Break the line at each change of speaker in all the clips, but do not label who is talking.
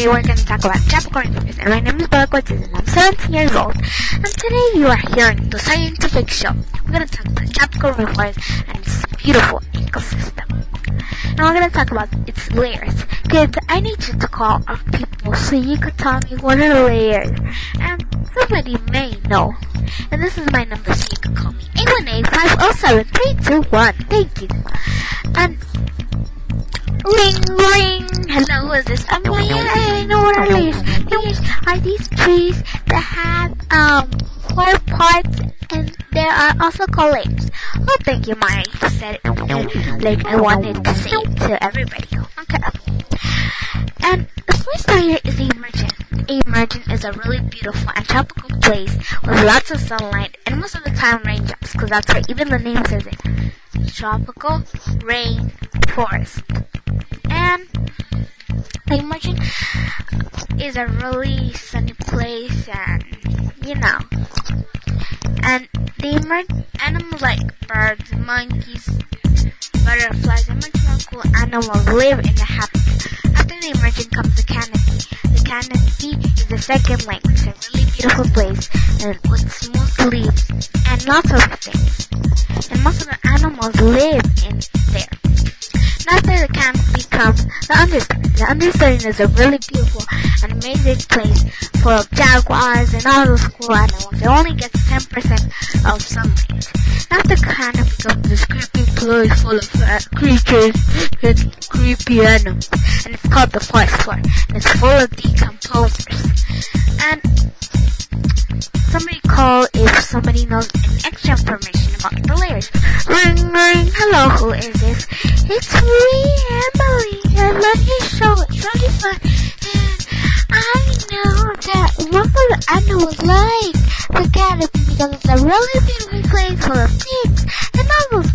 Today we're going to talk about tropical rainforests and my name is Cortez and I'm 17 years old and today you are hearing the scientific show. We're going to talk about tropical rainforest and its beautiful ecosystem. And we're going to talk about its layers. Kids, I need you to call our people so you could tell me what are the layers and somebody may know. And this is my number so you can call me 818-507-321. Thank you. And Ring ring. Hello, who is this? I'm. I know what are these. Are these trees that have um four parts and there are also layers. Oh, thank you, Maya. You said it like I wanted to say it to everybody. Okay. And layer is emergent. A merchant is a really beautiful and tropical place with lots of sunlight and most of the time raindrops, because that's what even the name says it. Tropical rain forest. The emergent is a really sunny place and you know. And the emergent animals like birds, monkeys, butterflies, and much more cool animals live in the habitat. After the emergent comes the canopy. The canopy is the second lake. It's a really beautiful place and with smooth leaves and lots of things. And most of the animals live the understory. The is a really beautiful and amazing place of jaguars and all those cool animals. It only gets 10% of sunlight. After the canopy comes this creepy place full of uh, creatures and creepy animals. And it's called the forest floor. It's full of decomposers. And somebody call if somebody knows any extra information about the layers. Hello, who is this? It's me, Emily. I love your show. It's really fun. And uh, I know that most of the animals like the canopy because it's a really beautiful place full of things and all those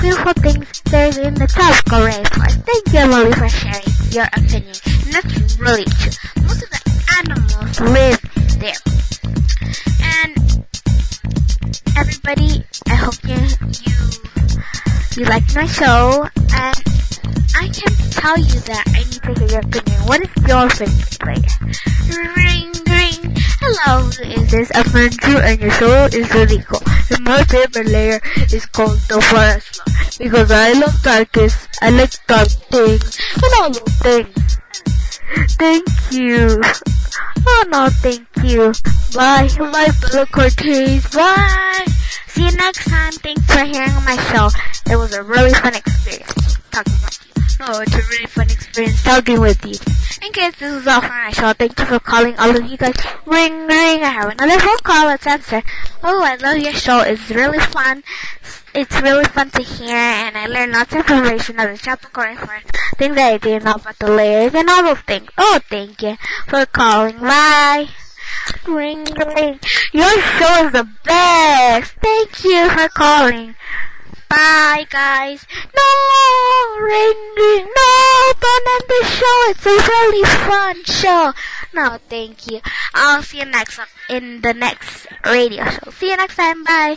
beautiful things there's in the tropical rainforest. Thank you, Emily, for sharing your opinion. And that's really true. Most of the animals live you like my show and I can tell you that I need to hear your opinion. What is your favorite player? Ring ring. Hello, is this? I'm Andrew and your show is really cool. And my favorite layer is called the forest because I love darkness. I like dark things and all those things. Thank you. Oh no, thank you. Bye. Bye, Bella Cortez. Bye. See you next time. Thanks for hearing my show. It was a really fun experience talking with you. No, it's a really fun experience talking with you. In case this is all for my show, thank you for calling all of you guys. Ring, ring. I have another phone call. Let's answer. Oh, I love your show. It's really fun. It's really fun to hear, and I learned lots of information on the tropical rainforest, things that I didn't know about the layers, and all those things. Oh, thank you for calling. Bye. Ring, ring. Your show is the best. Thank you for calling. Bye, guys. No, ring, ring. No, don't end the show. It's a really fun show. No, thank you. I'll see you next time in the next radio show. See you next time. Bye.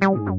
Thank you.